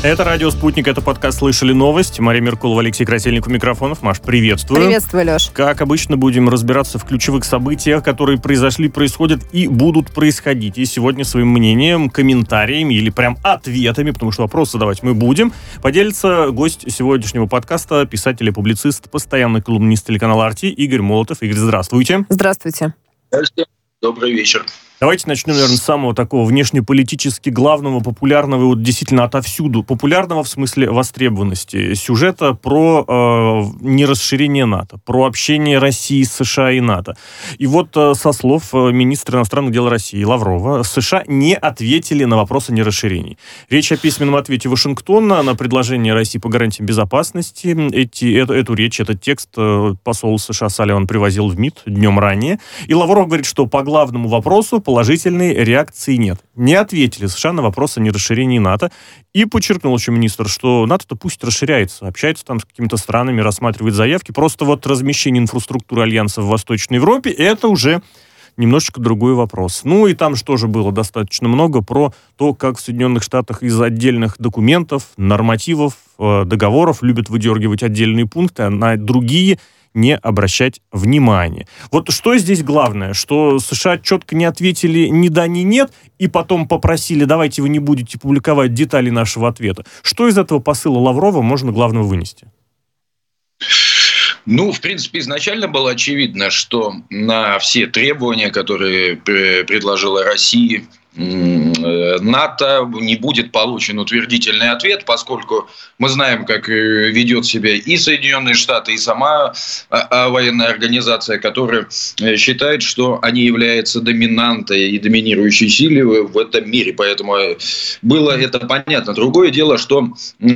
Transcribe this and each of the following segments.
Это «Радио Спутник», это подкаст «Слышали новость». Мария Меркулова, Алексей Красильник у микрофонов. Маш, приветствую. Приветствую, Леш. Как обычно, будем разбираться в ключевых событиях, которые произошли, происходят и будут происходить. И сегодня своим мнением, комментариями или прям ответами, потому что вопросы задавать мы будем, поделится гость сегодняшнего подкаста, писатель и публицист, постоянный колумнист телеканала «Арти» Игорь Молотов. Игорь, здравствуйте. Здравствуйте. Здравствуйте. Добрый вечер. Давайте начнем, наверное, с самого такого внешнеполитически главного, популярного, вот действительно отовсюду, популярного в смысле востребованности сюжета про э, нерасширение НАТО, про общение России с США и НАТО. И вот э, со слов э, министра иностранных дел России Лаврова, США не ответили на вопрос о нерасширении. Речь о письменном ответе Вашингтона на предложение России по гарантиям безопасности. Эти, эту, эту речь, этот текст э, посол США Салливан привозил в МИД днем ранее. И Лавров говорит, что по главному вопросу положительной реакции нет. Не ответили США на вопрос о нерасширении НАТО. И подчеркнул еще министр, что НАТО-то пусть расширяется, общается там с какими-то странами, рассматривает заявки. Просто вот размещение инфраструктуры Альянса в Восточной Европе, это уже немножечко другой вопрос. Ну и там же тоже было достаточно много про то, как в Соединенных Штатах из отдельных документов, нормативов, э, договоров любят выдергивать отдельные пункты, а на другие не обращать внимания. Вот что здесь главное, что США четко не ответили ни да, ни нет, и потом попросили, давайте вы не будете публиковать детали нашего ответа. Что из этого посыла Лаврова можно главного вынести? Ну, в принципе, изначально было очевидно, что на все требования, которые предложила Россия, НАТО не будет получен утвердительный ответ, поскольку мы знаем, как э, ведет себя и Соединенные Штаты, и сама а, а, военная организация, которая э, считает, что они являются доминантой и доминирующей силой в этом мире. Поэтому э, было это понятно. Другое дело, что,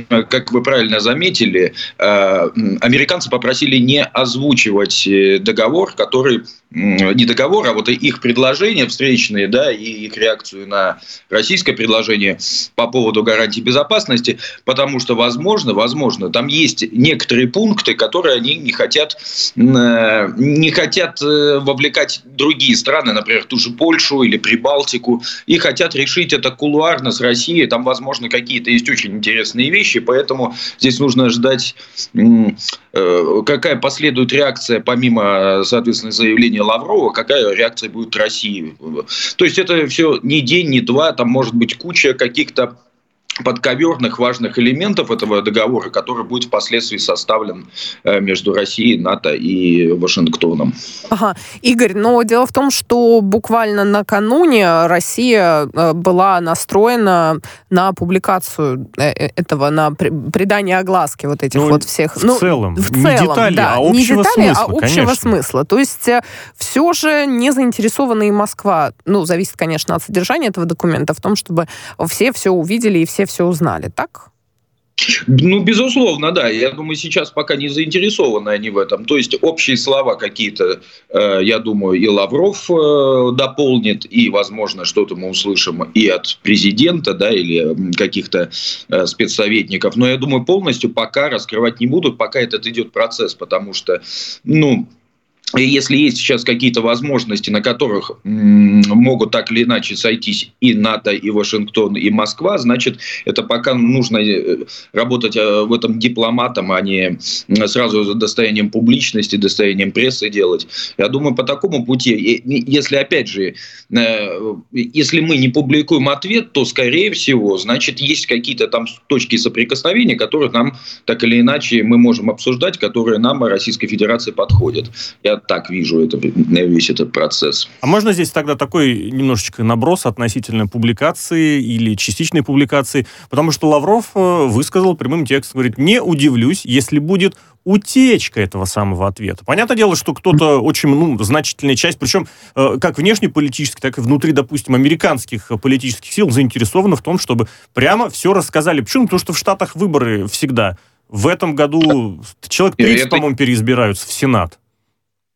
как вы правильно заметили, американцы попросили не озвучивать договор, который не договор, а вот их предложения встречные, да, и их реакцию на российское предложение по поводу гарантии безопасности, потому что, возможно, возможно, там есть некоторые пункты, которые они не хотят, не хотят э, вовлекать другие страны, например, ту же Польшу или Прибалтику, и хотят решить это кулуарно с Россией. Там, возможно, какие-то есть очень интересные вещи, поэтому здесь нужно ждать, э, какая последует реакция, помимо, соответственно, заявления Лаврова, какая реакция будет России. То есть это все не день, не два, там может быть куча каких-то подковерных важных элементов этого договора, который будет впоследствии составлен э, между Россией, НАТО и Вашингтоном. Ага. Игорь, но дело в том, что буквально накануне Россия э, была настроена на публикацию э, этого, на придание огласки вот этих ну, вот всех. В ну, целом, в целом, не детали, да, а общего не детали, смысла, а общего конечно. смысла. То есть все же не заинтересована и Москва, ну, зависит, конечно, от содержания этого документа, в том, чтобы все все увидели и все все узнали, так? Ну, безусловно, да. Я думаю, сейчас пока не заинтересованы они в этом. То есть общие слова какие-то, э, я думаю, и Лавров э, дополнит, и, возможно, что-то мы услышим и от президента, да, или каких-то э, спецсоветников. Но я думаю, полностью пока раскрывать не будут, пока этот идет процесс, потому что, ну, если есть сейчас какие-то возможности, на которых могут так или иначе сойтись и НАТО, и Вашингтон, и Москва, значит, это пока нужно э, работать э, в этом дипломатом, а не сразу достоянием публичности, достоянием прессы делать. Я думаю, по такому пути, если, опять же, э, если мы не публикуем ответ, то, скорее всего, значит, есть какие-то там точки соприкосновения, которые нам так или иначе мы можем обсуждать, которые нам, Российской Федерации, подходят. Я так вижу это, весь этот процесс. А можно здесь тогда такой немножечко наброс относительно публикации или частичной публикации? Потому что Лавров э, высказал прямым текстом, говорит, не удивлюсь, если будет утечка этого самого ответа. Понятное дело, что кто-то очень, ну, значительная часть, причем э, как внешнеполитических, так и внутри, допустим, американских политических сил заинтересована в том, чтобы прямо все рассказали. Почему? Потому что в Штатах выборы всегда. В этом году человек 30, по-моему, переизбираются в Сенат.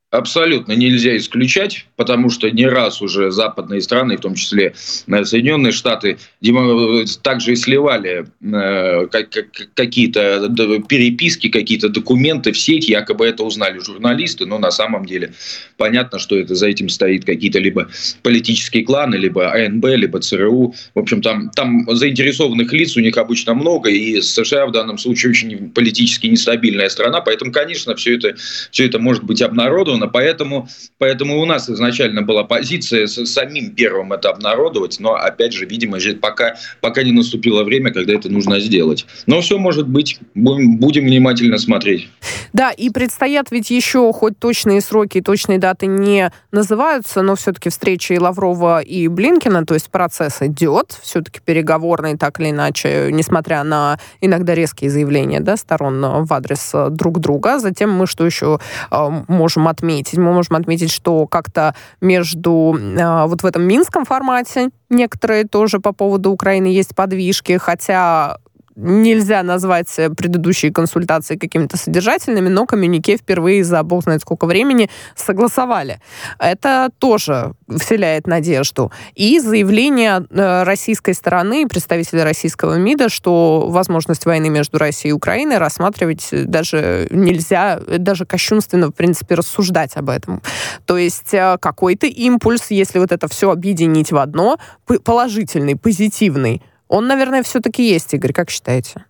Абсолютно нельзя исключать, потому что не раз уже западные страны, в том числе э, Соединенные Штаты, также и сливали э, какие-то переписки, какие-то документы в сеть, якобы это узнали журналисты, но на самом деле понятно, что это за этим стоит какие-то либо политические кланы, либо АНБ, либо ЦРУ. В общем, там, там заинтересованных лиц у них обычно много, и США в данном случае очень политически нестабильная страна, поэтому, конечно, все это, все это может быть обнародовано, обнародовано, поэтому, поэтому у нас изначально была позиция с самим первым это обнародовать, но, опять же, видимо, пока, пока не наступило время, когда это нужно сделать. Но все может быть, будем, будем внимательно смотреть. Да, и предстоят ведь еще, хоть точные сроки и точные даты не называются, но все-таки встречи и Лаврова, и Блинкина, то есть процесс идет, все-таки переговорный, так или иначе, несмотря на иногда резкие заявления да, сторон в адрес друг друга. Затем мы что еще э, можем отметить? Отметить? Мы можем отметить, что как-то между э, вот в этом минском формате некоторые тоже по поводу Украины есть подвижки, хотя нельзя назвать предыдущие консультации какими-то содержательными, но коммюнике впервые за бог знает сколько времени согласовали. Это тоже вселяет надежду. И заявление э, российской стороны, представителя российского МИДа, что возможность войны между Россией и Украиной рассматривать даже нельзя, даже кощунственно, в принципе, рассуждать об этом. То есть э, какой-то импульс, если вот это все объединить в одно, положительный, позитивный, он, наверное, все-таки есть, Игорь, как считаете?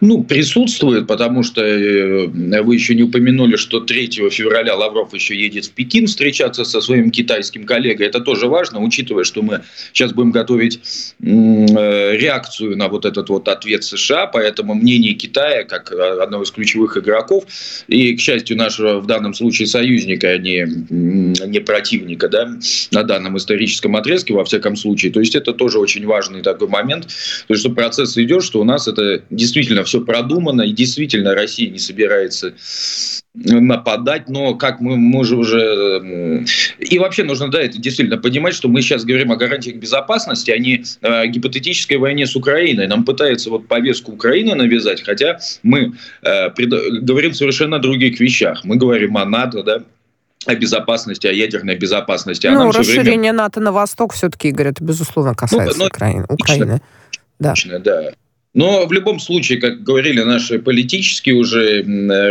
Ну, присутствует, потому что э, вы еще не упомянули, что 3 февраля Лавров еще едет в Пекин встречаться со своим китайским коллегой. Это тоже важно, учитывая, что мы сейчас будем готовить э, реакцию на вот этот вот ответ США, поэтому мнение Китая, как одного из ключевых игроков, и, к счастью, нашего в данном случае союзника, а не, не противника, да, на данном историческом отрезке, во всяком случае. То есть это тоже очень важный такой момент, то есть что процесс идет, что у нас это действительно все продумано, и действительно Россия не собирается нападать, но как мы, можем уже... И вообще нужно, да, это действительно понимать, что мы сейчас говорим о гарантиях безопасности, а не о гипотетической войне с Украиной. Нам пытаются вот повестку Украины навязать, хотя мы э, пред... говорим совершенно о других вещах. Мы говорим о НАТО, да, о безопасности, о ядерной безопасности. А ну, расширение время... НАТО на восток все-таки, Игорь, это безусловно касается ну, ну, Украины. Украины. Да. да. Но в любом случае, как говорили наши политические уже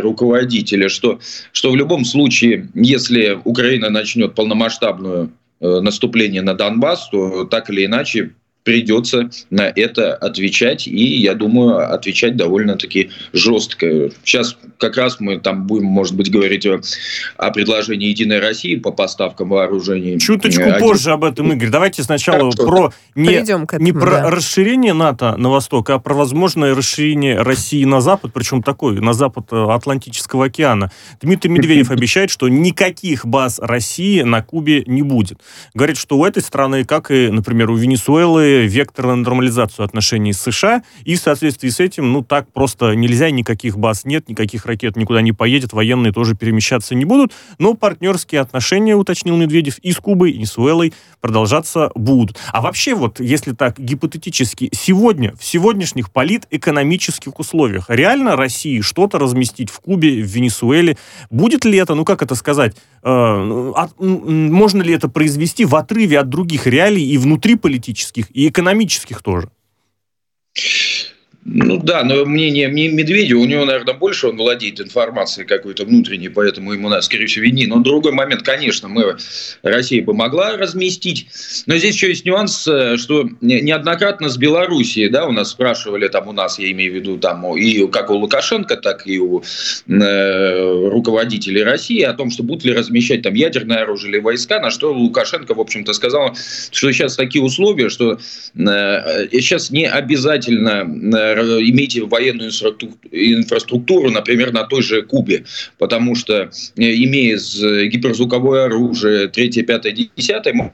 руководители, что, что в любом случае, если Украина начнет полномасштабную э, наступление на Донбасс, то так или иначе придется на это отвечать, и, я думаю, отвечать довольно-таки жестко. Сейчас как раз мы там будем, может быть, говорить о, о предложении «Единой России» по поставкам вооружений. Чуточку Один... позже об этом, Игорь. Давайте сначала Хорошо. про не, этому, не про да. расширение НАТО на восток, а про возможное расширение России на запад, причем такой, на запад э, Атлантического океана. Дмитрий Медведев обещает, что никаких баз России на Кубе не будет. Говорит, что у этой страны, как и, например, у Венесуэлы, вектор на нормализацию отношений с США, и в соответствии с этим, ну, так просто нельзя, никаких баз нет, никаких ракет никуда не поедет, военные тоже перемещаться не будут, но партнерские отношения, уточнил Медведев, и с Кубой, и с Уэллой продолжаться будут. А вообще вот, если так гипотетически, сегодня, в сегодняшних политэкономических условиях, реально России что-то разместить в Кубе, в Венесуэле, будет ли это, ну, как это сказать, э, от, можно ли это произвести в отрыве от других реалий и внутриполитических, и экономических тоже. Ну да, но мнение Медведева, у него, наверное, больше он владеет информацией какой-то внутренней, поэтому ему, надо, скорее всего, вини. Но другой момент, конечно, мы, Россия бы могла разместить. Но здесь еще есть нюанс, э, что неоднократно с Белоруссией, да, у нас спрашивали, там у нас, я имею в виду, там и как у Лукашенко, так и у э, руководителей России о том, что будут ли размещать там ядерное оружие или войска, на что Лукашенко, в общем-то, сказал, что сейчас такие условия, что э, сейчас не обязательно э, иметь военную инфраструктуру, например, на той же Кубе, потому что, э, имея гиперзвуковое оружие, 3, 5, 10,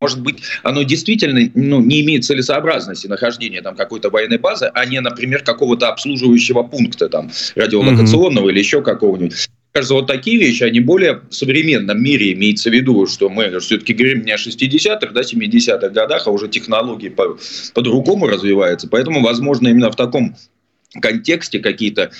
может быть, оно действительно ну, не имеет целесообразности нахождения там какой-то военной базы, а не, например, какого-то обслуживающего пункта там радиолокационного mm-hmm. или еще какого-нибудь кажется, вот такие вещи, они более в современном мире имеется в виду, что мы все-таки говорим не о 60-х, да, 70-х годах, а уже технологии по, по-другому развиваются. Поэтому, возможно, именно в таком контексте какие-то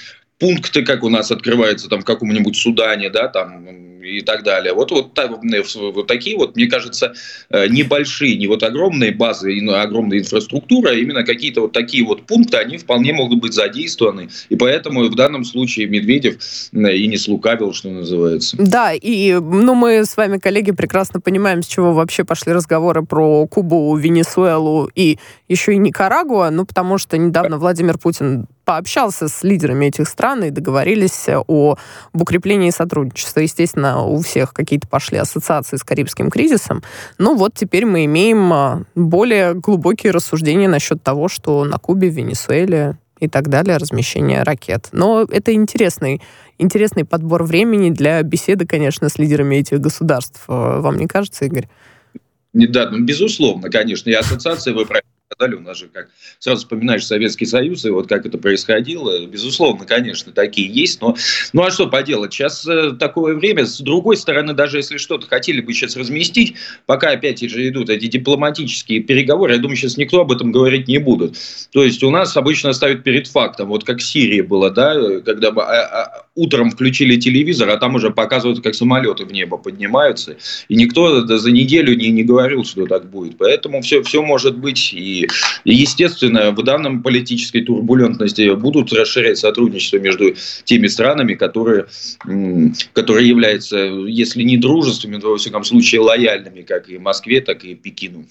пункты, как у нас открываются там в каком-нибудь Судане, да, там и так далее. Вот, вот, вот такие вот, мне кажется, э, небольшие, не вот огромные базы, огромная инфраструктура, а именно какие-то вот такие вот пункты, они вполне могут быть задействованы. И поэтому в данном случае Медведев и не слукавил, что называется. Да, и ну, мы с вами, коллеги, прекрасно понимаем, с чего вообще пошли разговоры про Кубу, Венесуэлу и еще и Никарагуа, ну, потому что недавно Владимир Путин пообщался с лидерами этих стран и договорились о, об укреплении сотрудничества. Естественно, у всех какие-то пошли ассоциации с Карибским кризисом. Ну вот теперь мы имеем а, более глубокие рассуждения насчет того, что на Кубе, в Венесуэле и так далее, размещение ракет. Но это интересный, интересный подбор времени для беседы, конечно, с лидерами этих государств. Вам не кажется, Игорь? Да, ну, безусловно, конечно. И ассоциации вы правильно сказали, у нас же как сразу вспоминаешь Советский Союз, и вот как это происходило, безусловно, конечно, такие есть, но ну а что поделать, сейчас э, такое время, с другой стороны, даже если что-то хотели бы сейчас разместить, пока опять же идут эти дипломатические переговоры, я думаю, сейчас никто об этом говорить не будет. То есть у нас обычно ставят перед фактом, вот как в Сирии было, да, когда бы утром включили телевизор, а там уже показывают, как самолеты в небо поднимаются, и никто за неделю не, не говорил, что так будет. Поэтому все, все может быть и и, естественно, в данном политической турбулентности будут расширять сотрудничество между теми странами, которые, которые являются, если не дружественными, то, во всяком случае, лояльными, как и Москве, так и Пекину.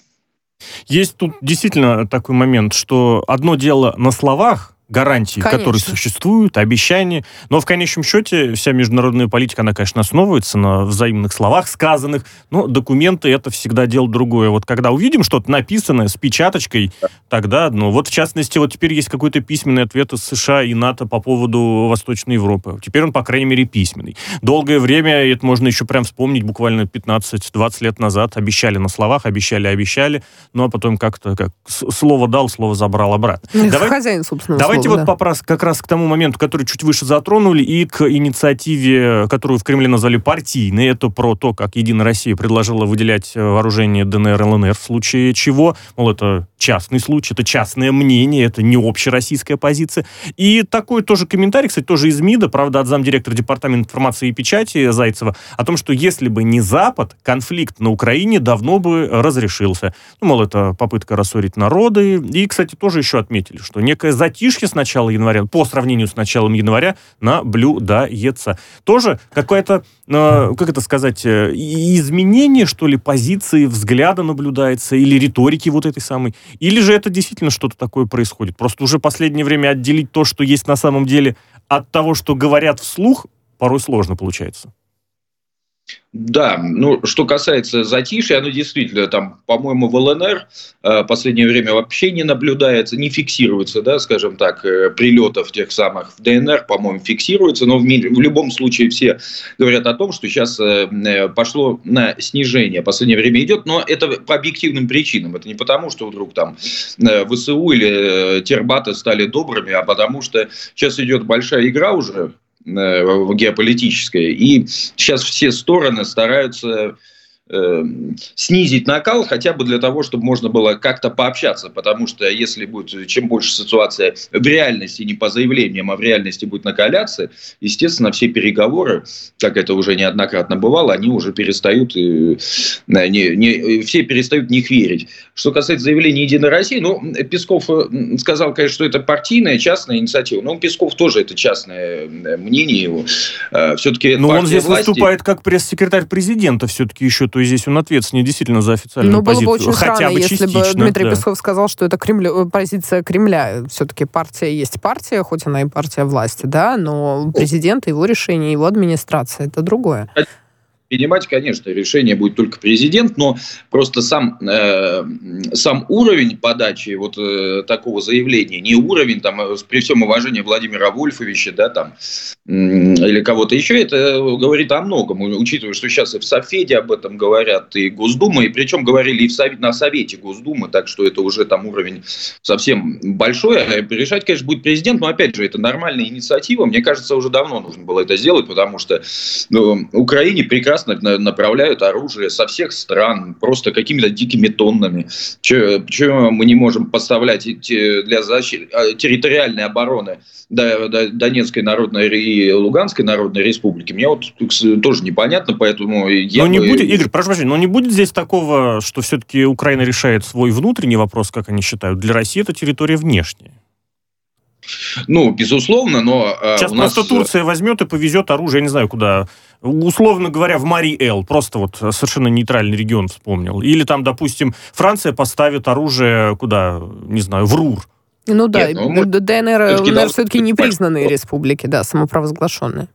Есть тут действительно такой момент, что одно дело на словах, гарантии, конечно. которые существуют, обещания. Но в конечном счете вся международная политика, она, конечно, основывается на взаимных словах сказанных, но документы это всегда дело другое. Вот когда увидим что-то написанное с печаточкой, тогда одно. Вот в частности, вот теперь есть какой-то письменный ответ из США и НАТО по поводу Восточной Европы. Теперь он, по крайней мере, письменный. Долгое время, это можно еще прям вспомнить, буквально 15-20 лет назад, обещали на словах, обещали, обещали, ну а потом как-то как слово дал, слово забрал обратно. Давай, Хозяин, собственно. Давай Давайте вот да. попрос, как раз к тому моменту, который чуть выше затронули, и к инициативе, которую в Кремле назвали партийной. Это про то, как Единая Россия предложила выделять э, вооружение ДНР, ЛНР, в случае чего, мол, это частный случай, это частное мнение, это не общероссийская позиция. И такой тоже комментарий, кстати, тоже из МИДа, правда, от замдиректора Департамента информации и печати Зайцева, о том, что если бы не Запад, конфликт на Украине давно бы разрешился. Ну, мол, это попытка рассорить народы. И, кстати, тоже еще отметили, что некое затишье с начала января, по сравнению с началом января, наблюдается. Тоже какое-то, э, как это сказать, э, изменение, что ли, позиции, взгляда наблюдается, или риторики вот этой самой. Или же это действительно что-то такое происходит. Просто уже последнее время отделить то, что есть на самом деле, от того, что говорят вслух, порой сложно получается. Да, ну, что касается затишья, оно действительно там, по-моему, в ЛНР э, последнее время вообще не наблюдается, не фиксируется, да, скажем так, э, прилетов тех самых. В ДНР, по-моему, фиксируется, но в, в любом случае все говорят о том, что сейчас э, э, пошло на снижение, последнее время идет, но это по объективным причинам, это не потому, что вдруг там э, ВСУ или э, Тербаты стали добрыми, а потому что сейчас идет большая игра уже, геополитическое. И сейчас все стороны стараются э, снизить накал хотя бы для того, чтобы можно было как-то пообщаться, потому что если будет, чем больше ситуация в реальности, не по заявлениям, а в реальности будет накаляться, естественно, все переговоры, как это уже неоднократно бывало, они уже перестают, э, не, не, все перестают в них верить. Что касается заявления «Единой России», ну, Песков э, сказал, конечно, что это партийная, частная инициатива, но Песков тоже это частное э, мнение его. Все-таки Но он здесь власти... выступает как пресс-секретарь президента все-таки еще, то есть здесь он ответственный действительно за официальную Но позицию. было бы очень Хотя странно, бы если бы Дмитрий да. Песков сказал, что это Кремль, э, позиция Кремля. Все-таки партия есть партия, хоть она и партия власти, да, но президент, его решение, его администрация, это другое принимать, конечно, решение будет только президент, но просто сам, э, сам уровень подачи вот э, такого заявления, не уровень, там, э, при всем уважении Владимира Вольфовича, да, там, или кого-то еще, это говорит о многом, учитывая, что сейчас и в Софеде об этом говорят, и Госдума, и причем говорили и в Совет, на Совете Госдумы, так что это уже там уровень совсем большой. А решать, конечно, будет президент, но, опять же, это нормальная инициатива, мне кажется, уже давно нужно было это сделать, потому что ну, Украине прекрасно нас направляют оружие со всех стран, просто какими-то дикими тоннами. Почему мы не можем поставлять для защиты, а, территориальной обороны Донецкой Народной и Луганской Народной Республики, мне вот тоже непонятно, поэтому я но не бы... будет, Игорь, прошу прощения, но не будет здесь такого, что все-таки Украина решает свой внутренний вопрос, как они считают, для России это территория внешняя? Ну, безусловно, но... А, Сейчас нас... просто Турция возьмет и повезет оружие, я не знаю, куда. Условно говоря, в Мари-Эл. Просто вот совершенно нейтральный регион вспомнил. Или там, допустим, Франция поставит оружие куда, не знаю, в Рур. Ну да, Нет, ну, ДНР, ЛНР все-таки не признанные республики, да, самопровозглашенные.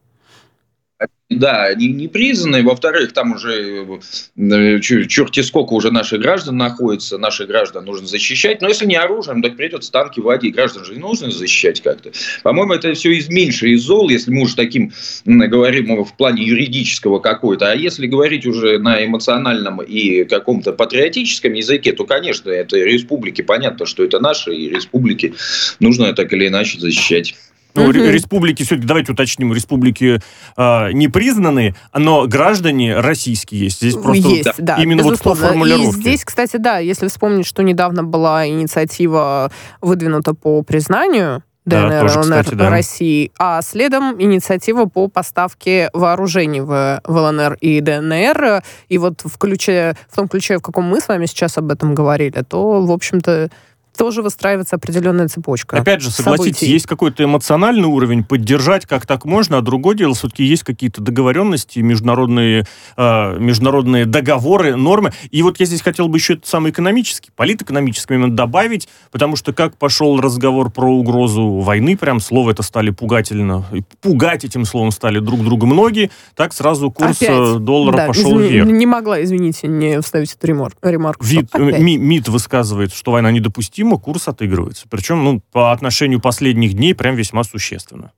Да, не, не признанные. Во-вторых, там уже э, черти сколько уже наших граждан находится, наших граждан нужно защищать. Но если не оружием, так придется танки водить. Граждан же нужно защищать как-то. По-моему, это все из меньше из зол, если мы уже таким говорим в плане юридического какой-то. А если говорить уже на эмоциональном и каком-то патриотическом языке, то, конечно, это республики. Понятно, что это наши, и республики нужно так или иначе защищать. Ну, угу. республики, все-таки давайте уточним, республики э, не признаны, но граждане российские есть. Здесь просто есть, вот, да, именно безусловно. вот по формулировке. И здесь, кстати, да, если вспомнить, что недавно была инициатива выдвинута по признанию ДНР, да, тоже, ЛНР кстати, да. России, а следом инициатива по поставке вооружений в, в ЛНР и ДНР. И вот в, ключе, в том ключе, в каком мы с вами сейчас об этом говорили, то, в общем-то, тоже выстраивается определенная цепочка. Опять же, согласитесь, событий. есть какой-то эмоциональный уровень, поддержать как так можно, а другое дело, все-таки есть какие-то договоренности, международные, э, международные договоры, нормы. И вот я здесь хотел бы еще это самый экономический, политэкономический момент добавить, потому что как пошел разговор про угрозу войны, прям слово это стали пугательно, пугать этим словом стали друг друга многие, так сразу курс Опять? Э, доллара да, пошел изв... вверх. Не могла, извините, не вставить эту ремарку. Вид, МИД высказывает, что война недопустима, ощутимо курс отыгрывается. Причем ну, по отношению последних дней прям весьма существенно.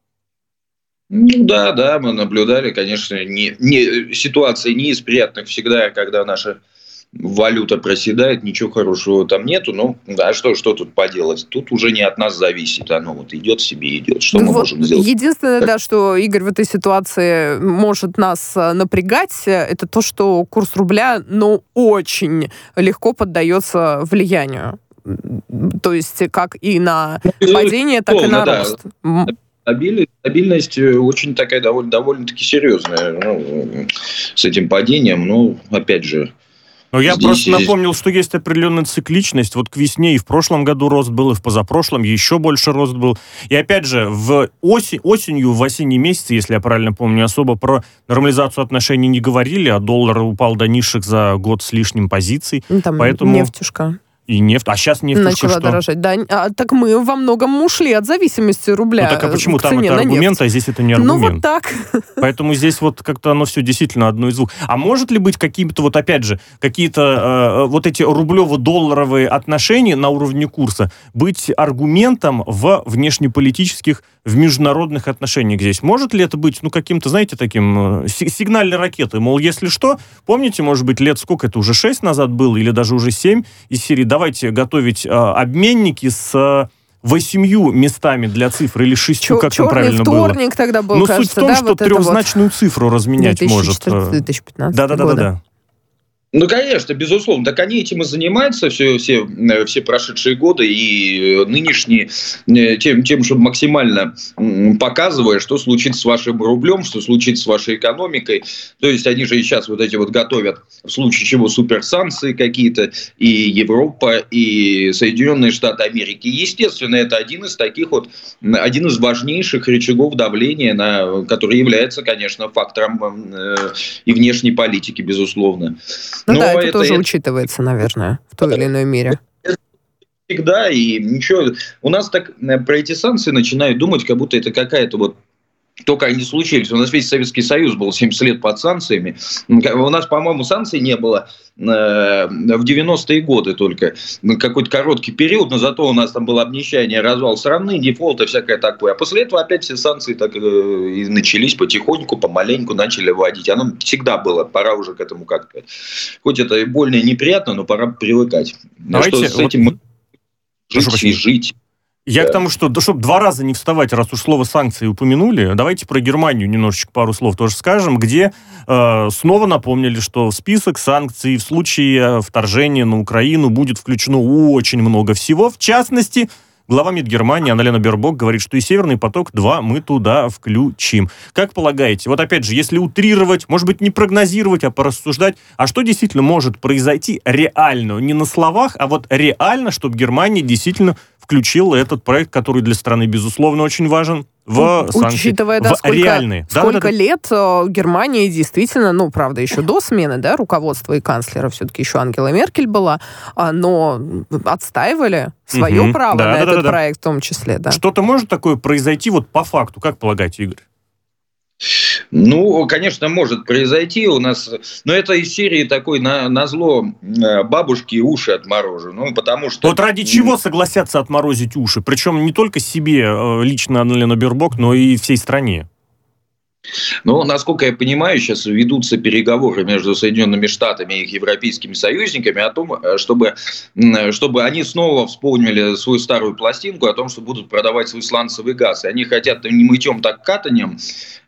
Ну да, да, мы наблюдали, конечно, не, не, ситуации не из приятных всегда, когда наша валюта проседает, ничего хорошего там нету. Ну, да, что, что тут поделать? Тут уже не от нас зависит. Оно вот идет себе, идет. Что ну, мы вот можем сделать? Единственное, да, что Игорь в этой ситуации может нас э, напрягать, это то, что курс рубля, ну, очень легко поддается влиянию то есть как и на ну, падение, так и на да. рост. Стабильность, стабильность э, очень такая довольно, довольно-таки серьезная ну, с этим падением. Ну, опять же, но я Здесь просто напомнил, что есть определенная цикличность. Вот к весне и в прошлом году рост был, и в позапрошлом еще больше рост был. И опять же, в осень, осенью, в осенние месяцы, если я правильно помню, особо про нормализацию отношений не говорили, а доллар упал до низших за год с лишним позиций. Ну, там Поэтому... нефтюшка. И нефть. А сейчас нефть Начала что? дорожать. Да, а, так мы во многом ушли от зависимости рубля. Ну так а почему там это аргумент, а здесь это не аргумент? Ну вот так. Поэтому здесь вот как-то оно все действительно одно из двух. А может ли быть какими-то вот опять же какие-то э, вот эти рублево-долларовые отношения на уровне курса быть аргументом в внешнеполитических в международных отношениях здесь. Может ли это быть, ну, каким-то, знаете, таким э, сигнальной ракетой? Мол, если что, помните, может быть, лет сколько это уже, шесть назад было, или даже уже семь из серии давайте готовить э, обменники с э, восемью местами для цифры или шестью, как там правильно вторник было. тогда был, Но кажется, суть в том, да, что вот трехзначную вот цифру разменять 2014, может. 2015 да, да, да, да, да. Ну, конечно, безусловно. Так они этим и занимаются все, все, э, все прошедшие годы и нынешние э, тем, тем, чтобы максимально показывая, что случится с вашим рублем, что случится с вашей экономикой. То есть они же и сейчас вот эти вот готовят в случае чего суперсанкции какие-то и Европа, и Соединенные Штаты Америки. Естественно, это один из таких вот, один из важнейших рычагов давления, на, который является, конечно, фактором э, и внешней политики, безусловно. Ну Но да, это, это тоже это... учитывается, наверное, в той или иной мере всегда, и ничего. У нас так э, про эти санкции начинают думать, как будто это какая-то вот только они случились. У нас весь Советский Союз был 70 лет под санкциями. У нас, по-моему, санкций не было э, в 90-е годы только. Какой-то короткий период, но зато у нас там было обнищание, развал страны, дефолт и всякое такое. А после этого опять все санкции так э, и начались потихоньку, помаленьку начали вводить. Оно всегда было, пора уже к этому как-то. Хоть это и больно и неприятно, но пора привыкать. Давайте, что с этим вот... жить и жить. Я да. к тому, что, да, чтобы два раза не вставать, раз уж слово санкции упомянули, давайте про Германию немножечко пару слов тоже скажем, где э, снова напомнили, что в список санкций в случае вторжения на Украину будет включено очень много всего, в частности, Глава МИД Германии Анналена Бербок говорит, что и «Северный поток-2» мы туда включим. Как полагаете, вот опять же, если утрировать, может быть, не прогнозировать, а порассуждать, а что действительно может произойти реально, не на словах, а вот реально, чтобы Германия действительно включила этот проект, который для страны, безусловно, очень важен, в санкции, Учитывая, да, в сколько, реальные. сколько да, да, лет э, Германия действительно, ну, правда, еще до смены, да, руководства и канцлера, все-таки еще Ангела Меркель была, а, но отстаивали свое угу, право да, на да, этот да, проект да. в том числе, да. Что-то может такое произойти вот по факту, как полагаете, Игорь? Ну, конечно, может произойти у нас, но это из серии такой на, на зло э, бабушки уши отморожу. Ну, потому что... Вот ради чего согласятся отморозить уши? Причем не только себе э, лично Анна Бербок, но и всей стране. Но, насколько я понимаю, сейчас ведутся переговоры между Соединенными Штатами и их европейскими союзниками о том, э, чтобы, чтобы они снова вспомнили свою старую пластинку о том, что будут продавать свой сланцевый газ. И они хотят не мытьем, так катанием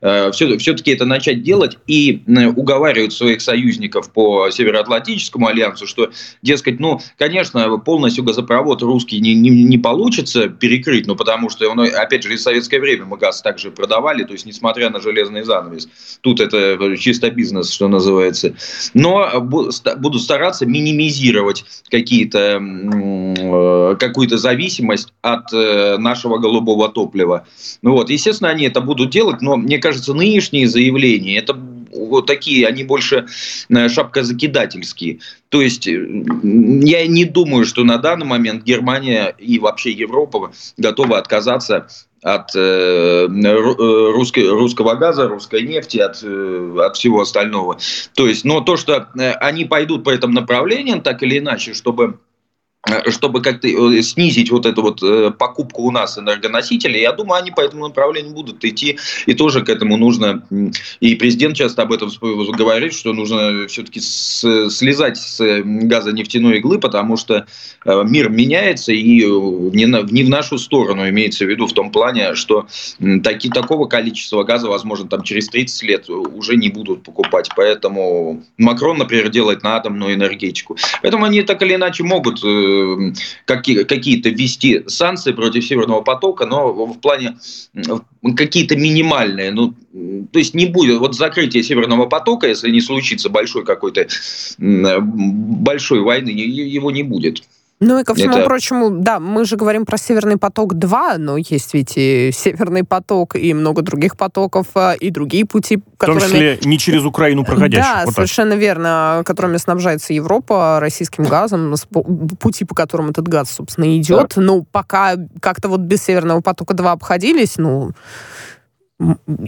э, все, все-таки это начать делать и уговаривают своих союзников по Североатлантическому альянсу, что, дескать, ну, конечно, полностью газопровод русский не, не, не получится перекрыть, ну, потому что, он, опять же, в советское время мы газ также продавали, то есть, несмотря на железо железный занавес. Тут это чисто бизнес, что называется. Но буду стараться минимизировать какие-то, э, какую-то зависимость от э, нашего голубого топлива. Ну вот, естественно, они это будут делать, но мне кажется, нынешние заявления, это вот такие, они больше э, шапкозакидательские. То есть я не думаю, что на данный момент Германия и вообще Европа готовы отказаться от э, э, русской, русского газа, русской нефти, от, э, от всего остального. То есть, но то, что они пойдут по этому направлению, так или иначе, чтобы Э, чтобы как-то э, снизить вот эту вот э, покупку у нас энергоносителей, я думаю, они по этому направлению будут идти, и тоже к этому нужно, и президент часто об этом говорит, что нужно все-таки слезать с газонефтяной иглы, потому что мир меняется, и не в нашу сторону имеется в виду в том плане, что таки, такого количества газа, возможно, там через 30 лет уже не будут покупать, поэтому Макрон, например, делает на атомную энергетику. Поэтому они так или иначе могут Э, какие-то ввести санкции против Северного потока, но в плане какие-то минимальные. Ну, то есть не будет вот закрытия Северного потока, если не случится большой какой-то большой войны, его не будет. Ну и ко всему это... прочему, да, мы же говорим про Северный поток-2, но есть ведь и Северный поток, и много других потоков, а, и другие пути, которыми... В том числе не через Украину проходящих. Да, вот совершенно так. верно, которыми снабжается Европа российским газом, пути, по которым этот газ, собственно, идет. Да. Ну, пока как-то вот без Северного потока-2 обходились, ну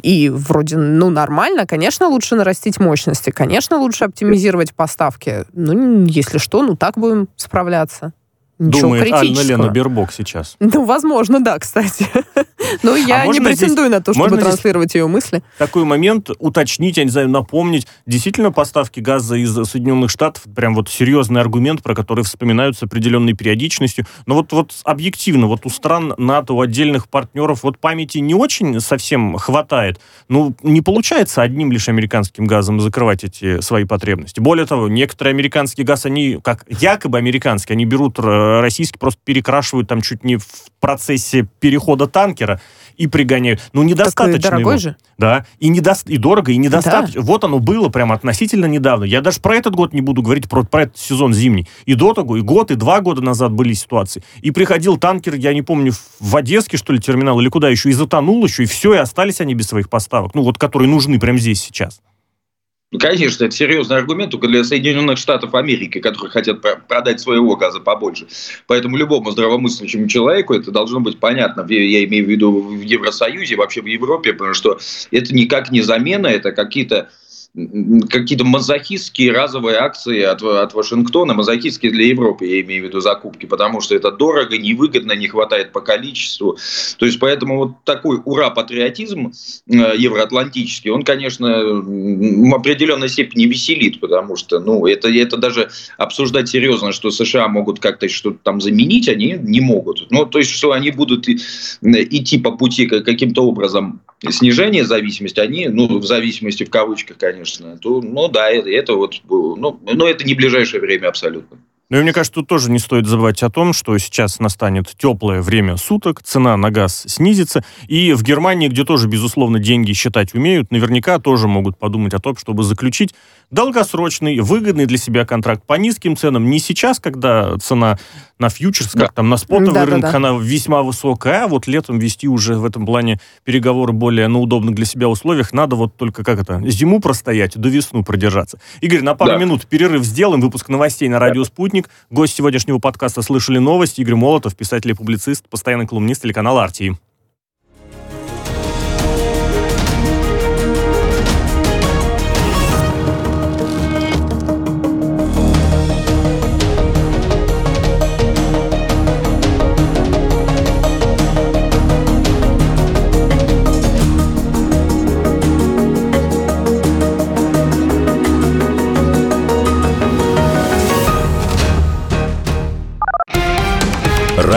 и вроде, ну, нормально, конечно, лучше нарастить мощности, конечно, лучше оптимизировать поставки. Ну, если что, ну, так будем справляться. Ничего Думает Анна Лена Бербок сейчас. Ну, возможно, да, кстати. Но я а не претендую здесь, на то, чтобы транслировать ее мысли. Такой момент уточнить, я не знаю, напомнить. Действительно, поставки газа из Соединенных Штатов прям вот серьезный аргумент, про который вспоминают с определенной периодичностью. Но вот, вот объективно, вот у стран НАТО, у отдельных партнеров вот памяти не очень совсем хватает. Ну, не получается одним лишь американским газом закрывать эти свои потребности. Более того, некоторые американский газ, они, как якобы американский, они берут э, российский просто перекрашивают там чуть не в процессе перехода танкера и пригоняют. Ну, недостаточно Такой дорогой его. же. Да, и, недо... и дорого, и недостаточно. Да. Вот оно было прям относительно недавно. Я даже про этот год не буду говорить, про, про этот сезон зимний. И до того, и год, и два года назад были ситуации. И приходил танкер, я не помню, в Одесский, что ли, терминал, или куда еще, и затонул еще, и все, и остались они без своих поставок. Ну, вот, которые нужны прямо здесь сейчас. Ну, конечно, это серьезный аргумент только для Соединенных Штатов Америки, которые хотят продать своего газа побольше. Поэтому любому здравомыслящему человеку это должно быть понятно. Я имею в виду в Евросоюзе, вообще в Европе, потому что это никак не замена, это какие-то какие-то мазохистские разовые акции от, от Вашингтона, мазохистские для Европы, я имею в виду закупки, потому что это дорого, невыгодно, не хватает по количеству. То есть, поэтому вот такой ура-патриотизм э, евроатлантический, он, конечно, в определенной степени веселит, потому что, ну, это, это даже обсуждать серьезно, что США могут как-то что-то там заменить, они не могут. Ну, то есть, что они будут идти по пути каким-то образом снижения зависимости, они, ну, в зависимости в кавычках, конечно, то, ну, да, это, вот, ну, но это не ближайшее время абсолютно. Ну и мне кажется, тут тоже не стоит забывать о том, что сейчас настанет теплое время суток, цена на газ снизится, и в Германии, где тоже, безусловно, деньги считать умеют, наверняка тоже могут подумать о том, чтобы заключить долгосрочный, выгодный для себя контракт по низким ценам. Не сейчас, когда цена на фьючерс, да. как там на спотовый да, рынок, да, да. она весьма высокая, а вот летом вести уже в этом плане переговоры более на удобных для себя условиях. Надо вот только как это, зиму простоять, до весну продержаться. Игорь, на пару да. минут перерыв сделаем, выпуск новостей на радио «Спутник». Гость сегодняшнего подкаста «Слышали новости» Игорь Молотов, писатель и публицист, постоянный колумнист телеканала «Артии».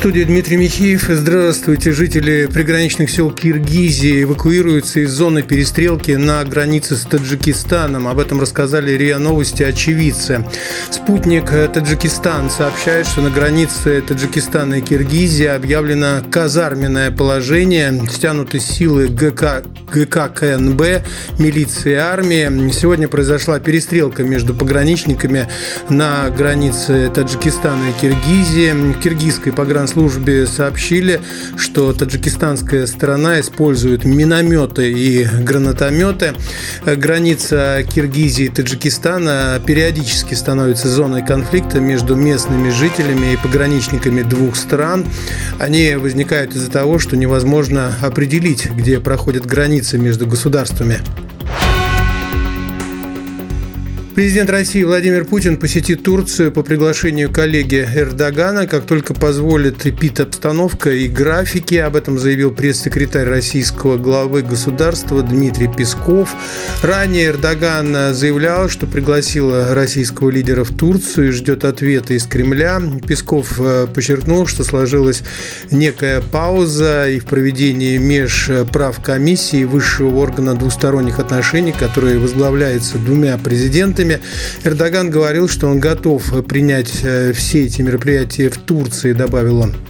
студии Дмитрий Михеев. Здравствуйте. Жители приграничных сел Киргизии эвакуируются из зоны перестрелки на границе с Таджикистаном. Об этом рассказали РИА Новости очевидцы. Спутник Таджикистан сообщает, что на границе Таджикистана и Киргизии объявлено казарменное положение. Стянуты силы ГК, ГК КНБ, милиции и армии. Сегодня произошла перестрелка между пограничниками на границе Таджикистана и Киргизии. Киргизской пограничной службе сообщили, что таджикистанская сторона использует минометы и гранатометы. Граница Киргизии и Таджикистана периодически становится зоной конфликта между местными жителями и пограничниками двух стран. Они возникают из-за того, что невозможно определить, где проходят границы между государствами. Президент России Владимир Путин посетит Турцию по приглашению коллеги Эрдогана, как только позволит эпид-обстановка и графики. Об этом заявил пресс-секретарь российского главы государства Дмитрий Песков. Ранее Эрдоган заявлял, что пригласил российского лидера в Турцию и ждет ответа из Кремля. Песков э, подчеркнул, что сложилась некая пауза и в проведении межправ комиссии высшего органа двусторонних отношений, который возглавляется двумя президентами мероприятиями. Эрдоган говорил, что он готов принять э, все эти мероприятия в Турции, добавил он.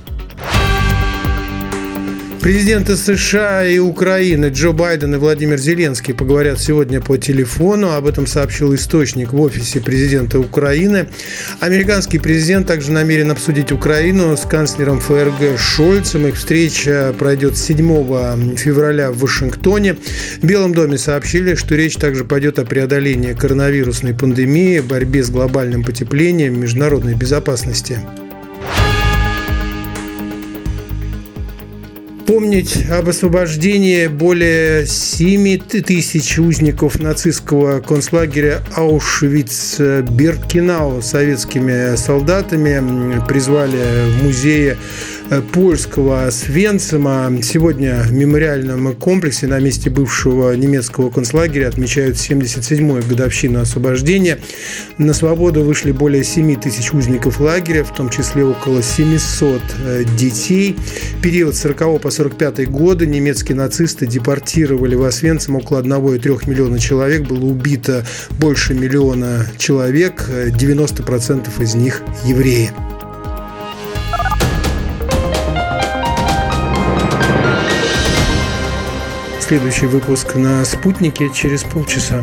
Президенты США и Украины Джо Байден и Владимир Зеленский поговорят сегодня по телефону. Об этом сообщил источник в офисе президента Украины. Американский президент также намерен обсудить Украину с канцлером ФРГ Шольцем. Их встреча пройдет 7 февраля в Вашингтоне. В Белом доме сообщили, что речь также пойдет о преодолении коронавирусной пандемии, борьбе с глобальным потеплением, международной безопасности. Помнить об освобождении более 7 тысяч узников нацистского концлагеря Аушвиц-Биркенау советскими солдатами призвали в музее Э, польского Свенцима. Сегодня в мемориальном комплексе на месте бывшего немецкого концлагеря отмечают 77-ю годовщину освобождения. На свободу вышли более 7 тысяч узников лагеря, в том числе около 700 э, детей. Период с 40 по 45 годы немецкие нацисты депортировали в Освенцим около 1,3 миллиона человек. Было убито больше миллиона человек, 90% э, из них евреи. Следующий выпуск на «Спутнике» через полчаса.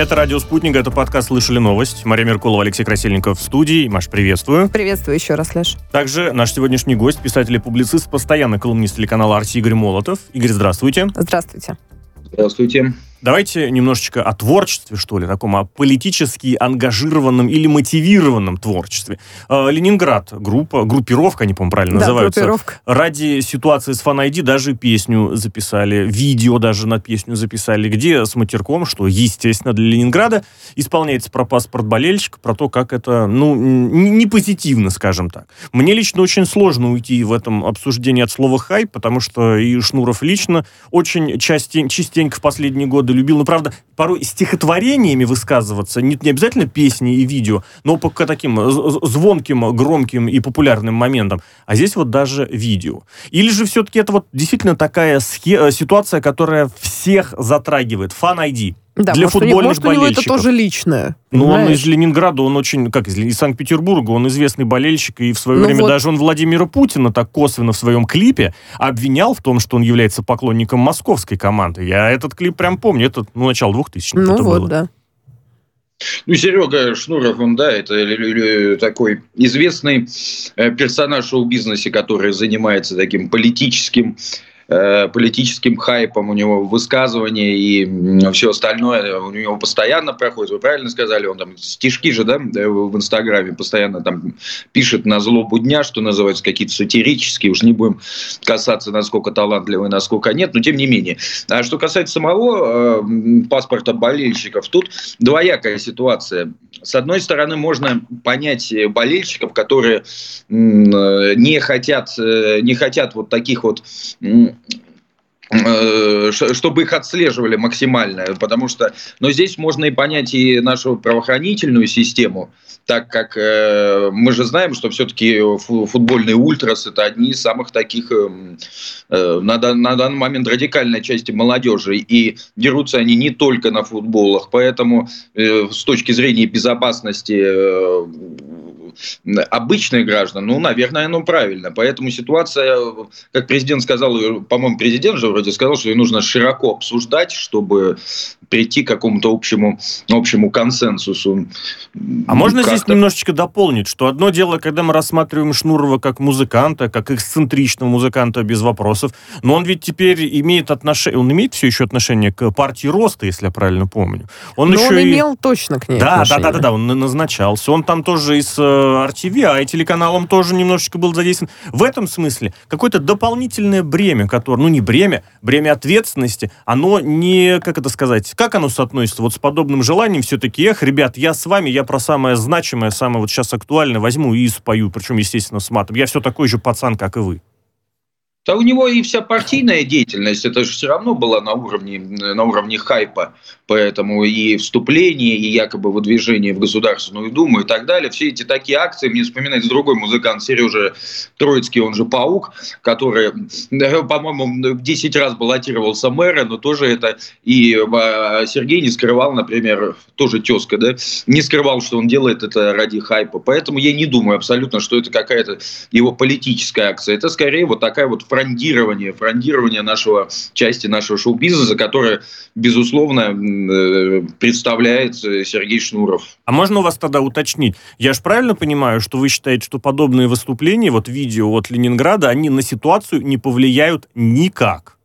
Это «Радио Спутник», это подкаст «Слышали новость». Мария Меркулова, Алексей Красильников в студии. Маш, приветствую. Приветствую еще раз, Леш. Также наш сегодняшний гость, писатель и публицист, постоянный колумнист телеканала «Арти» Игорь Молотов. Игорь, здравствуйте. Здравствуйте. Здравствуйте. Давайте немножечко о творчестве, что ли, таком, о политически ангажированном или мотивированном творчестве. Э, Ленинград, группа, группировка, они, по-моему, правильно Да, называются. группировка. Ради ситуации с ID даже песню записали, видео даже на песню записали, где с матерком, что, естественно, для Ленинграда исполняется про паспорт болельщика, про то, как это, ну, не позитивно, скажем так. Мне лично очень сложно уйти в этом обсуждении от слова «хайп», потому что и Шнуров лично очень частен- частенько в последние годы любил, ну, правда, порой стихотворениями высказываться, не, не обязательно песни и видео, но по таким звонким, громким и популярным моментам. А здесь вот даже видео. Или же все-таки это вот действительно такая ситуация, которая всех затрагивает. Фан-айди. Да, Для может, у него- футбольных может, у него это болельщиков. тоже личное. Ну, он из Ленинграда, он очень, как из, из Санкт-Петербурга, он известный болельщик, и в свое Ну время вот. даже он Владимира Путина так косвенно в своем клипе обвинял в том, что он является поклонником московской команды. Я этот клип прям помню, это, ну, начало 2000-х Ну это вот, было. да. Ну, Серега Шнуров, он, да, это такой известный э, персонаж в шоу-бизнесе, который занимается таким политическим э, политическим хайпом, у него высказывания и все остальное у него постоянно проходит. Вы правильно сказали, он там стишки же, да, э, в Инстаграме постоянно там пишет на злобу дня, что называется, какие-то сатирические, уж не будем касаться, насколько талантливый, насколько нет, но тем не менее. А что касается самого э, паспорта болельщиков, тут двоякая ситуация. С одной стороны, можно понять болельщиков, которые э, не хотят, не хотят вот таких вот чтобы их отслеживали максимально, потому что, но здесь можно и понять и нашу правоохранительную систему, так как э, мы же знаем, что все-таки футбольные ультрас это одни из самых таких эм, э, на, на данный момент радикальной части молодежи, и дерутся они не только на футболах, поэтому э, с точки зрения безопасности э, обычных граждан, ну, наверное, оно правильно. Поэтому ситуация, как президент сказал, по-моему, президент же вроде сказал, что ее нужно широко обсуждать, чтобы прийти к какому-то общему, общему консенсусу. А можно здесь Как-то. немножечко дополнить, что одно дело, когда мы рассматриваем Шнурова как музыканта, как эксцентричного музыканта без вопросов, но он ведь теперь имеет отношение, он имеет все еще отношение к партии Роста, если я правильно помню. Он Но еще он и... имел точно к ней Да, да, отношение. да, да, да, он на- назначался. Он там тоже и с э, RTV, а и телеканалом тоже немножечко был задействован. В этом смысле какое-то дополнительное бремя, которое, ну не бремя, бремя ответственности, оно не, как это сказать, как оно соотносится вот с подобным желанием все-таки, эх, ребят, я с вами, я про самое значимое, самое вот сейчас актуальное возьму и спою, причем, естественно, с матом. Я все такой же пацан, как и вы. Да у него и вся партийная деятельность, это же все равно была на уровне, на уровне хайпа. Поэтому и вступление, и якобы выдвижение в Государственную Думу и так далее. Все эти такие акции, мне вспоминается другой музыкант Сережа Троицкий, он же Паук, который, по-моему, 10 раз баллотировался мэра, но тоже это и а, Сергей не скрывал, например, тоже тезка, да, не скрывал, что он делает это ради хайпа. Поэтому я не думаю абсолютно, что это какая-то его политическая акция. Это скорее вот такая вот фрондирование, фрондирование нашего части нашего шоу-бизнеса, которое, безусловно, э, представляет э, Сергей Шнуров. А можно у вас тогда уточнить? Я же правильно понимаю, что вы считаете, что подобные выступления, вот видео от Ленинграда, они на ситуацию не повлияют никак?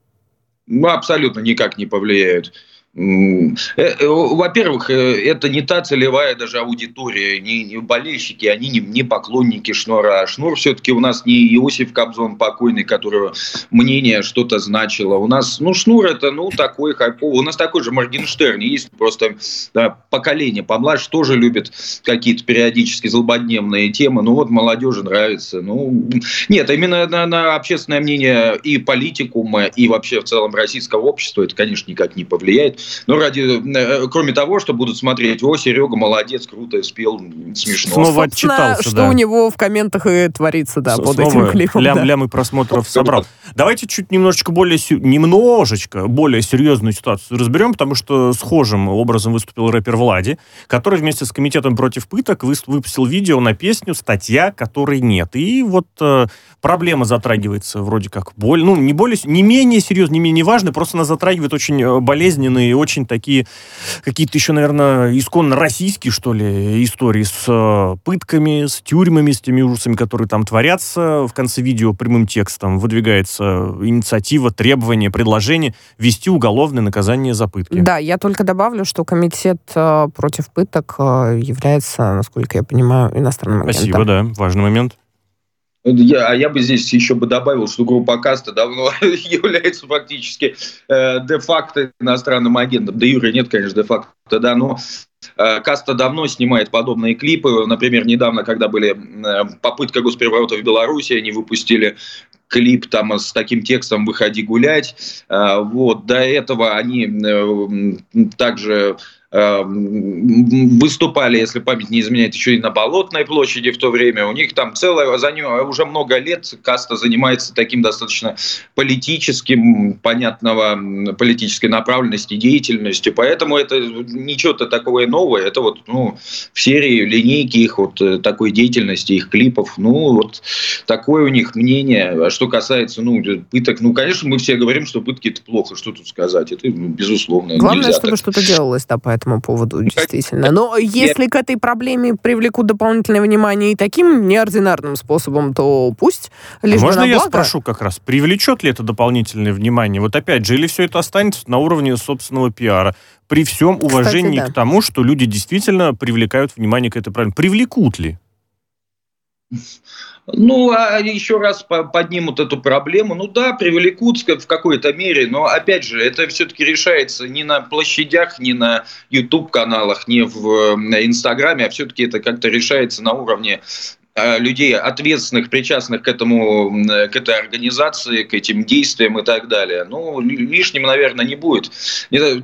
Ну, абсолютно никак не повлияют. Э, э, Во-первых, э, это не та целевая даже аудитория, не, не болельщики, они не, не поклонники Шнура. А Шнур все-таки у нас не Иосиф Кобзон покойный, которого мнение что-то значило. У нас, ну, Шнур это, ну, такой хайповый. У нас такой же Моргенштерн. Есть просто да, поколение помладше тоже любит какие-то периодически злободневные темы. Ну, вот молодежи нравится. Ну, нет, именно на, на общественное мнение и политикума, и вообще в целом российского общества это, конечно, никак не повлияет. Ну, ради, кроме того, что будут смотреть, о, Серега, молодец, круто спел, смешно. Снова отчитался, что да. у него в комментах и творится, да, под этим клипом. Лям, да. лямы просмотров собрал. Давайте чуть немножечко более, немножечко более серьезную ситуацию разберем, потому что схожим образом выступил рэпер Влади, который вместе с комитетом против пыток выпустил видео на песню «Статья, которой нет». И вот э, проблема затрагивается вроде как боль, ну, не более, не менее серьезно, не менее важно, просто она затрагивает очень э, болезненные, очень такие какие-то еще, наверное, исконно российские, что ли, истории с э, пытками, с тюрьмами, с теми ужасами, которые там творятся. В конце видео прямым текстом выдвигается инициатива, требование, предложение ввести уголовное наказание за пытки. Да, я только добавлю, что комитет э, против пыток э, является, насколько я понимаю, иностранным агентом. Спасибо, да, важный момент. Я, а я бы здесь еще бы добавил, что группа Каста давно является фактически э, де-факто иностранным агентом. Да Юра нет, конечно, де-факто, да, но э, Каста давно снимает подобные клипы. Например, недавно, когда были э, попытка госпереворота в Беларуси, они выпустили клип там с таким текстом «Выходи гулять». Э, вот, до этого они э, также выступали, если память не изменяет, еще и на Болотной площади в то время. У них там целое, за нее уже много лет каста занимается таким достаточно политическим, понятного политической направленности деятельностью. Поэтому это ничего-то такого нового. Это вот ну, в серии линейки их вот э, такой деятельности, их клипов. Ну, вот такое у них мнение. А что касается ну, пыток, ну, конечно, мы все говорим, что пытки это плохо. Что тут сказать? Это, ну, безусловно, Главное, чтобы что-то делалось, да, поэтому этому поводу, действительно. Но если к этой проблеме привлекут дополнительное внимание и таким неординарным способом, то пусть лишь Можно я спрошу как раз, привлечет ли это дополнительное внимание? Вот опять же, или все это останется на уровне собственного пиара? При всем уважении Кстати, да. к тому, что люди действительно привлекают внимание к этой проблеме. Привлекут ли? Ну, а еще раз поднимут эту проблему. Ну да, привлекут в какой-то мере, но опять же, это все-таки решается не на площадях, не на YouTube-каналах, не в э, Инстаграме, а все-таки это как-то решается на уровне людей, ответственных, причастных к этому, к этой организации, к этим действиям и так далее. Ну, лишним, наверное, не будет.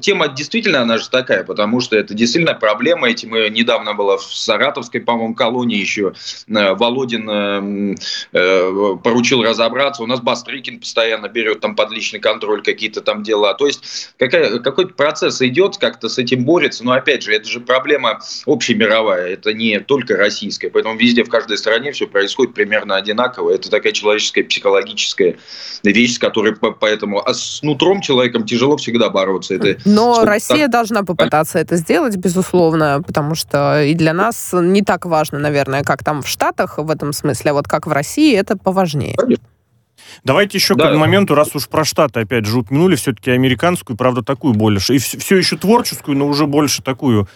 Тема действительно, она же такая, потому что это действительно проблема. Этим недавно было в Саратовской, по-моему, колонии еще э, Володин э, поручил разобраться. У нас Бастрыкин постоянно берет там под личный контроль какие-то там дела. То есть какая, какой-то процесс идет, как-то с этим борется. Но опять же, это же проблема общемировая, это не только российская. Поэтому везде, в каждой стране все происходит примерно одинаково. Это такая человеческая, психологическая вещь, с которой поэтому а с нутром человеком тяжело всегда бороться. Это Но Россия так... должна попытаться это сделать, безусловно, потому что и для нас не так важно, наверное, как там в Штатах в этом смысле, а вот как в России, это поважнее. Конечно. Давайте еще да. к моменту, раз уж про Штаты опять же упомянули, все-таки американскую, правда, такую больше, и все еще творческую, но уже больше такую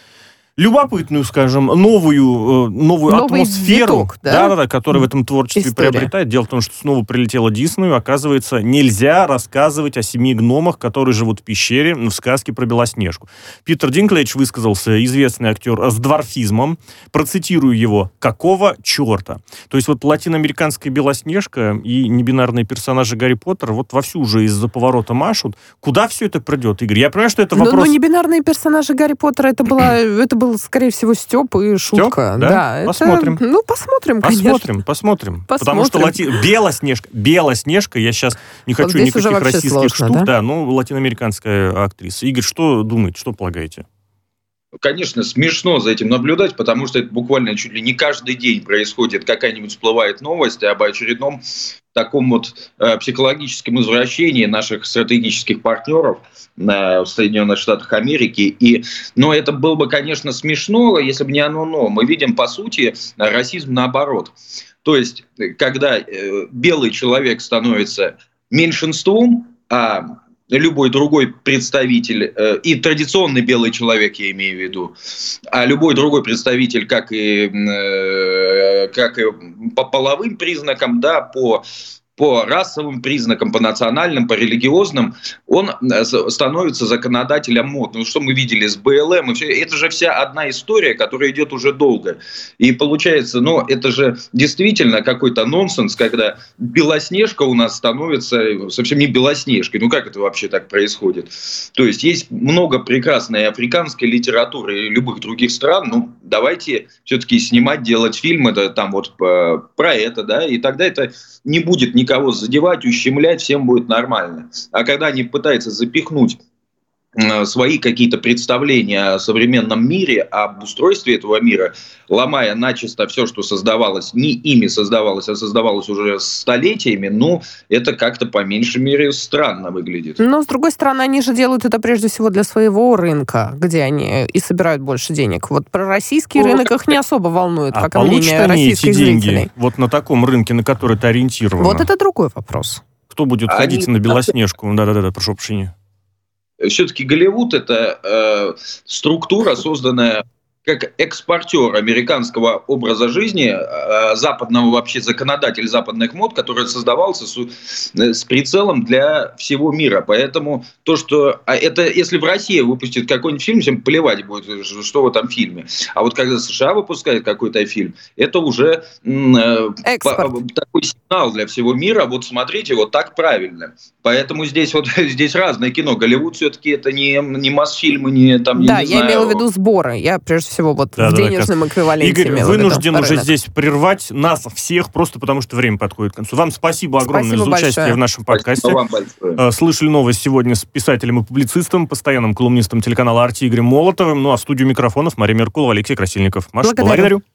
любопытную, скажем, новую, э, новую Новый атмосферу, виток, да? Да, да, которая в этом творчестве История. приобретает. Дело в том, что снова прилетела Диснею, оказывается, нельзя рассказывать о семи гномах, которые живут в пещере в сказке про Белоснежку. Питер Динклейдж высказался, известный актер, с дворфизмом. Процитирую его. «Какого черта?» То есть вот латиноамериканская Белоснежка и небинарные персонажи Гарри Поттера вот вовсю уже из-за поворота машут. Куда все это придет, Игорь? Я понимаю, что это вопрос... Но, но небинарные персонажи Гарри Поттера, это была, это был, скорее всего, Степ и шутка. Степ? Да, да посмотрим. Это, ну, посмотрим, конечно. Посмотрим, посмотрим. посмотрим. Потому что лати... Белоснежка, Белоснежка, я сейчас не хочу вот никаких российских сложно, штук, да? да, ну, латиноамериканская актриса. Игорь, что думаете, что полагаете? конечно, смешно за этим наблюдать, потому что это буквально чуть ли не каждый день происходит, какая-нибудь всплывает новость об очередном таком вот э, психологическом извращении наших стратегических партнеров э, в Соединенных Штатах Америки. И, но это было бы, конечно, смешно, если бы не оно но. Мы видим, по сути, расизм наоборот. То есть, когда э, белый человек становится меньшинством, а любой другой представитель, и традиционный белый человек, я имею в виду, а любой другой представитель, как и, как и по половым признакам, да, по по расовым признакам, по национальным, по религиозным, он э, становится законодателем мод. Ну, что мы видели с БЛМ, и все, это же вся одна история, которая идет уже долго. И получается, ну, это же действительно какой-то нонсенс, когда Белоснежка у нас становится совсем не Белоснежкой. Ну, как это вообще так происходит? То есть, есть много прекрасной африканской литературы и любых других стран, ну, давайте все-таки снимать, делать фильмы, это там вот э, про это, да, и тогда это не будет ни никого задевать, ущемлять, всем будет нормально. А когда они пытаются запихнуть свои какие-то представления о современном мире, об устройстве этого мира, ломая начисто все, что создавалось, не ими создавалось, а создавалось уже столетиями, ну, это как-то по меньшей мере странно выглядит. Но, с другой стороны, они же делают это прежде всего для своего рынка, где они и собирают больше денег. Вот про российский ну, рынок их не особо волнует, а как мнение российских эти деньги зрителей. вот на таком рынке, на который ты ориентирован? Вот это другой вопрос. Кто будет они... ходить на Белоснежку? Да-да-да, прошу прощения все-таки Голливуд это э, структура, созданная как экспортер американского образа жизни, э, западного вообще законодатель западных мод, который создавался с, э, с прицелом для всего мира. Поэтому то, что... А это если в России выпустит какой-нибудь фильм, всем плевать будет, что в этом фильме. А вот когда США выпускает какой-то фильм, это уже э, такой сигнал для всего мира. Вот смотрите, вот так правильно. Поэтому здесь вот здесь разное кино. Голливуд все-таки это не, не Мосфильмы, не там... Да, не я знаю, имела в виду сборы. Я прежде всего вот да, в да, денежном да, эквиваленте. Игорь, вынужден уже здесь прервать нас всех, просто потому что время подходит к концу. Вам спасибо огромное спасибо за большое. участие в нашем подкасте. Вам большое. Э, слышали новость сегодня с писателем и публицистом, постоянным колумнистом телеканала «Арти» Игорем Молотовым. Ну а в студию микрофонов Мария Меркулова, Алексей Красильников. Маша, благодарю. благодарю.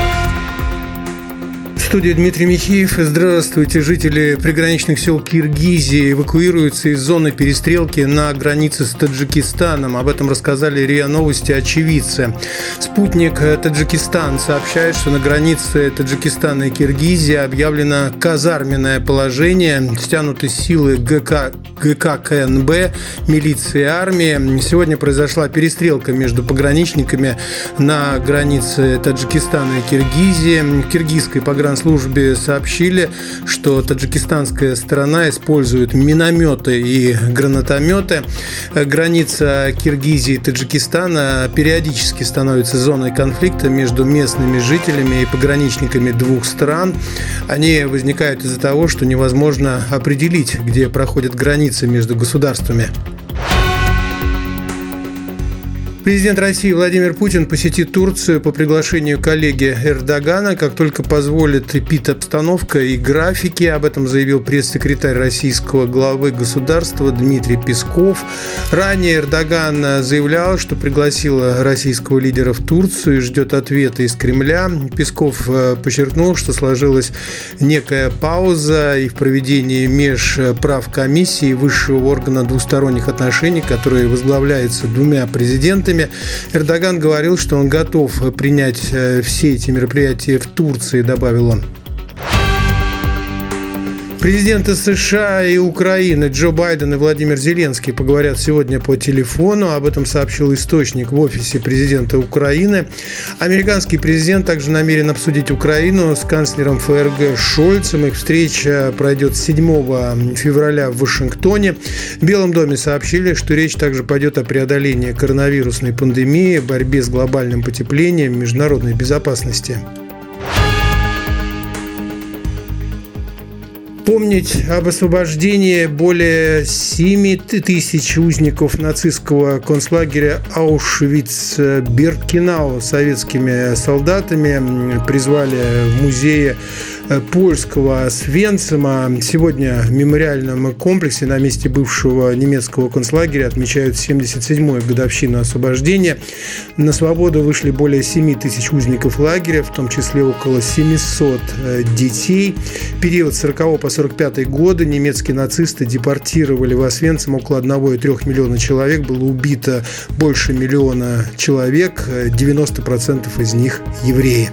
студии Дмитрий Михеев. Здравствуйте. Жители приграничных сел Киргизии эвакуируются из зоны перестрелки на границе с Таджикистаном. Об этом рассказали РИА Новости очевидцы. Спутник Таджикистан сообщает, что на границе Таджикистана и Киргизии объявлено казарменное положение. Стянуты силы ГК, ГК КНБ, милиции и армии. Сегодня произошла перестрелка между пограничниками на границе Таджикистана и Киргизии. Киргизской пограничной службе сообщили, что таджикистанская сторона использует минометы и гранатометы. Граница Киргизии и Таджикистана периодически становится зоной конфликта между местными жителями и пограничниками двух стран. Они возникают из-за того, что невозможно определить, где проходят границы между государствами. Президент России Владимир Путин посетит Турцию по приглашению коллеги Эрдогана, как только позволит эпид-обстановка и графики. Об этом заявил пресс-секретарь российского главы государства Дмитрий Песков. Ранее Эрдоган заявлял, что пригласил российского лидера в Турцию и ждет ответа из Кремля. Песков э, подчеркнул, что сложилась некая пауза и в проведении межправ комиссии высшего органа двусторонних отношений, который возглавляется двумя президентами журналистами. Эрдоган говорил, что он готов принять э, все эти мероприятия в Турции, добавил он. Президенты США и Украины Джо Байден и Владимир Зеленский поговорят сегодня по телефону. Об этом сообщил источник в офисе президента Украины. Американский президент также намерен обсудить Украину с канцлером ФРГ Шольцем. Их встреча пройдет 7 февраля в Вашингтоне. В Белом доме сообщили, что речь также пойдет о преодолении коронавирусной пандемии, борьбе с глобальным потеплением, международной безопасности. Помнить об освобождении более 7 тысяч узников нацистского концлагеря Аушвиц-Биркенау советскими солдатами призвали в музее Э, польского Свенцима. Сегодня в мемориальном комплексе на месте бывшего немецкого концлагеря отмечают 77-ю годовщину освобождения. На свободу вышли более 7 тысяч узников лагеря, в том числе около 700 э, детей. Период с 40 по 41-45 годы немецкие нацисты депортировали в Освенцим около 1,3 миллиона человек. Было убито больше миллиона человек, 90% из них евреи.